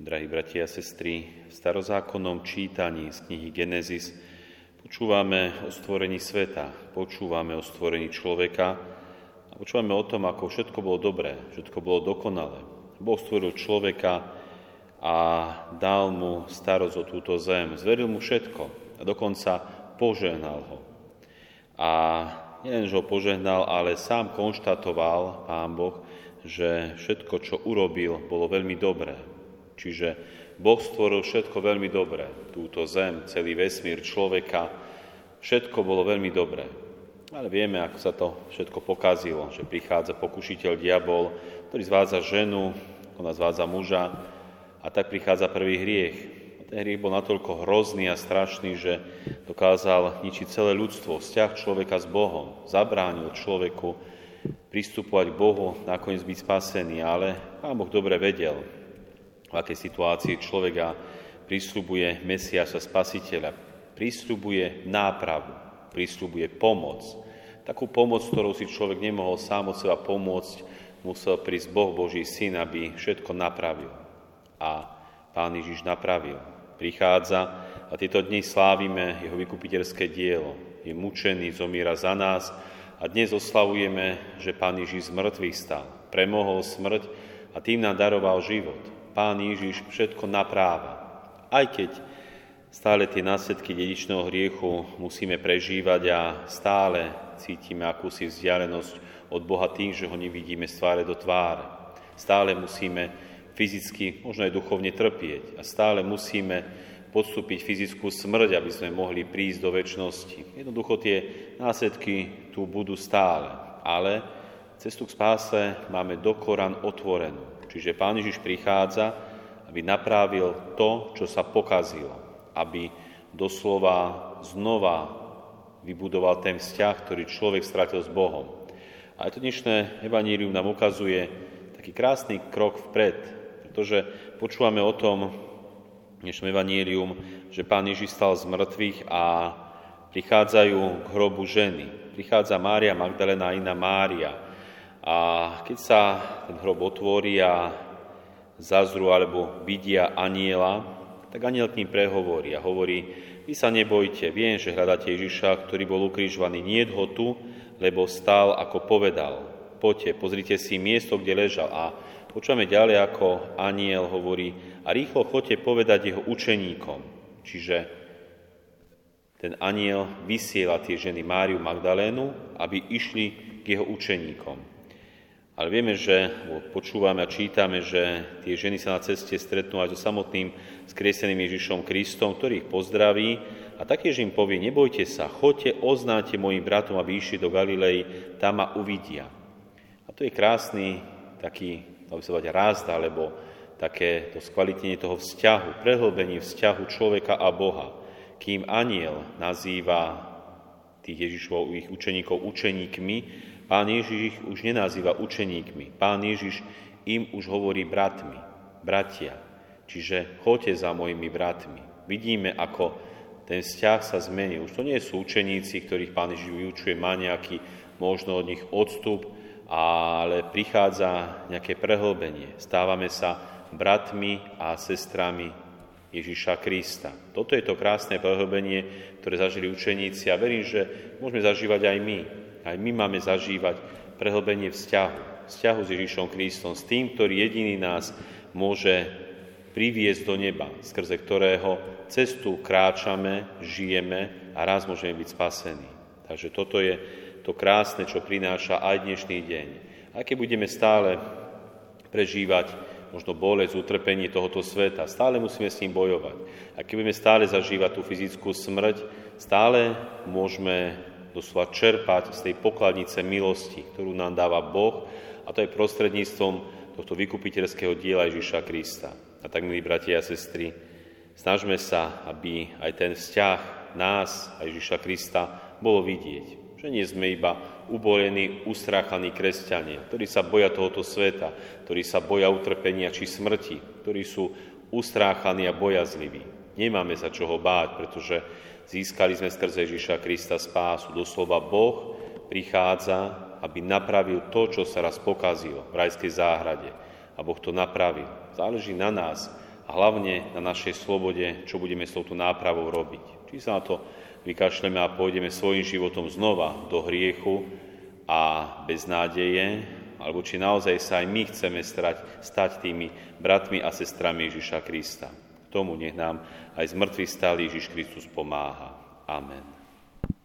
Drahí bratia a sestry, v starozákonnom čítaní z knihy Genesis počúvame o stvorení sveta, počúvame o stvorení človeka a počúvame o tom, ako všetko bolo dobré, všetko bolo dokonalé. Boh stvoril človeka a dal mu starosť o túto zem, zveril mu všetko a dokonca požehnal ho. A nielen, že ho požehnal, ale sám konštatoval, Pán Boh, že všetko, čo urobil, bolo veľmi dobré. Čiže Boh stvoril všetko veľmi dobré. Túto zem, celý vesmír, človeka, všetko bolo veľmi dobré. Ale vieme, ako sa to všetko pokazilo, že prichádza pokušiteľ diabol, ktorý zvádza ženu, ona zvádza muža a tak prichádza prvý hriech. A ten hriech bol natoľko hrozný a strašný, že dokázal ničiť celé ľudstvo, vzťah človeka s Bohom, zabránil človeku pristupovať k Bohu, nakoniec byť spasený, ale Pán Boh dobre vedel, v akej situácii človeka prisľubuje Mesiaša Spasiteľa, prisľubuje nápravu, prisľubuje pomoc. Takú pomoc, ktorou si človek nemohol sám od seba pomôcť, musel prísť Boh Boží Syn, aby všetko napravil. A Pán Ježiš napravil. Prichádza a tieto dni slávime jeho vykupiteľské dielo. Je mučený, zomiera za nás a dnes oslavujeme, že Pán Ježiš z mŕtvych stal. Premohol smrť a tým nám daroval život. Pán Ježiš všetko napráva. Aj keď stále tie následky dedičného hriechu musíme prežívať a stále cítime akúsi vzdialenosť od Boha tým, že ho nevidíme z tváre do tváre. Stále musíme fyzicky, možno aj duchovne trpieť a stále musíme podstúpiť fyzickú smrť, aby sme mohli prísť do väčšnosti. Jednoducho tie následky tu budú stále, ale cestu k spáse máme do Korán otvorenú. Čiže Pán Ježiš prichádza, aby napravil to, čo sa pokazilo, aby doslova znova vybudoval ten vzťah, ktorý človek stratil s Bohom. A to dnešné evanílium nám ukazuje taký krásny krok vpred, pretože počúvame o tom dnešnom evanílium, že Pán Ježiš stal z mŕtvych a prichádzajú k hrobu ženy. Prichádza Mária Magdalena a iná Mária. A keď sa ten hrob otvorí a zazru alebo vidia aniela, tak aniel k ním prehovorí a hovorí, vy sa nebojte, viem, že hľadáte Ježiša, ktorý bol ukrižovaný. Nie ho tu, lebo stál, ako povedal. Poďte, pozrite si miesto, kde ležal. A počúvame ďalej, ako aniel hovorí, a rýchlo choďte povedať jeho učeníkom. Čiže ten aniel vysiela tie ženy Máriu Magdalénu, aby išli k jeho učeníkom. Ale vieme, že počúvame a čítame, že tie ženy sa na ceste stretnú aj so samotným skrieseným Ježišom Kristom, ktorý ich pozdraví a taktiež im povie, nebojte sa, choďte, oznáte mojim bratom, aby išli do Galilei, tam ma uvidia. A to je krásny taký, dalo by sa povedať, rast, alebo také to skvalitnenie toho vzťahu, prehlbenie vzťahu človeka a Boha, kým aniel nazýva tých Ježišových učeníkov učeníkmi, Pán Ježiš ich už nenazýva učeníkmi. Pán Ježiš im už hovorí bratmi, bratia. Čiže choďte za mojimi bratmi. Vidíme, ako ten vzťah sa zmení. Už to nie sú učeníci, ktorých Pán Ježiš vyučuje, má nejaký možno od nich odstup, ale prichádza nejaké prehlbenie. Stávame sa bratmi a sestrami Ježiša Krista. Toto je to krásne prehlbenie, ktoré zažili učeníci a verím, že môžeme zažívať aj my. Aj my máme zažívať prehlbenie vzťahu, vzťahu s Ježišom Kristom, s tým, ktorý jediný nás môže priviesť do neba, skrze ktorého cestu kráčame, žijeme a raz môžeme byť spasení. Takže toto je to krásne, čo prináša aj dnešný deň. Aj keď budeme stále prežívať možno bolesť, utrpenie tohoto sveta, stále musíme s ním bojovať. A keď budeme stále zažívať tú fyzickú smrť, stále môžeme doslova čerpať z tej pokladnice milosti, ktorú nám dáva Boh, a to je prostredníctvom tohto vykupiteľského diela Ježiša Krista. A tak, milí bratia a sestry, snažme sa, aby aj ten vzťah nás a Ježiša Krista bolo vidieť. Že nie sme iba ubolení, ustráchaní kresťania, ktorí sa boja tohoto sveta, ktorí sa boja utrpenia či smrti, ktorí sú ustráchaní a bojazliví. Nemáme sa čoho báť, pretože Získali sme skrze Ježiša Krista spásu. Doslova Boh prichádza, aby napravil to, čo sa raz pokazilo v rajskej záhrade. A Boh to napravil. Záleží na nás, a hlavne na našej slobode, čo budeme s touto nápravou robiť. Či sa na to vykašleme a pôjdeme svojim životom znova do hriechu a bez nádeje, alebo či naozaj sa aj my chceme stať, stať tými bratmi a sestrami Ježiša Krista. Tomu nech nám aj z mŕtvych stály Ježiš Kristus pomáha. Amen.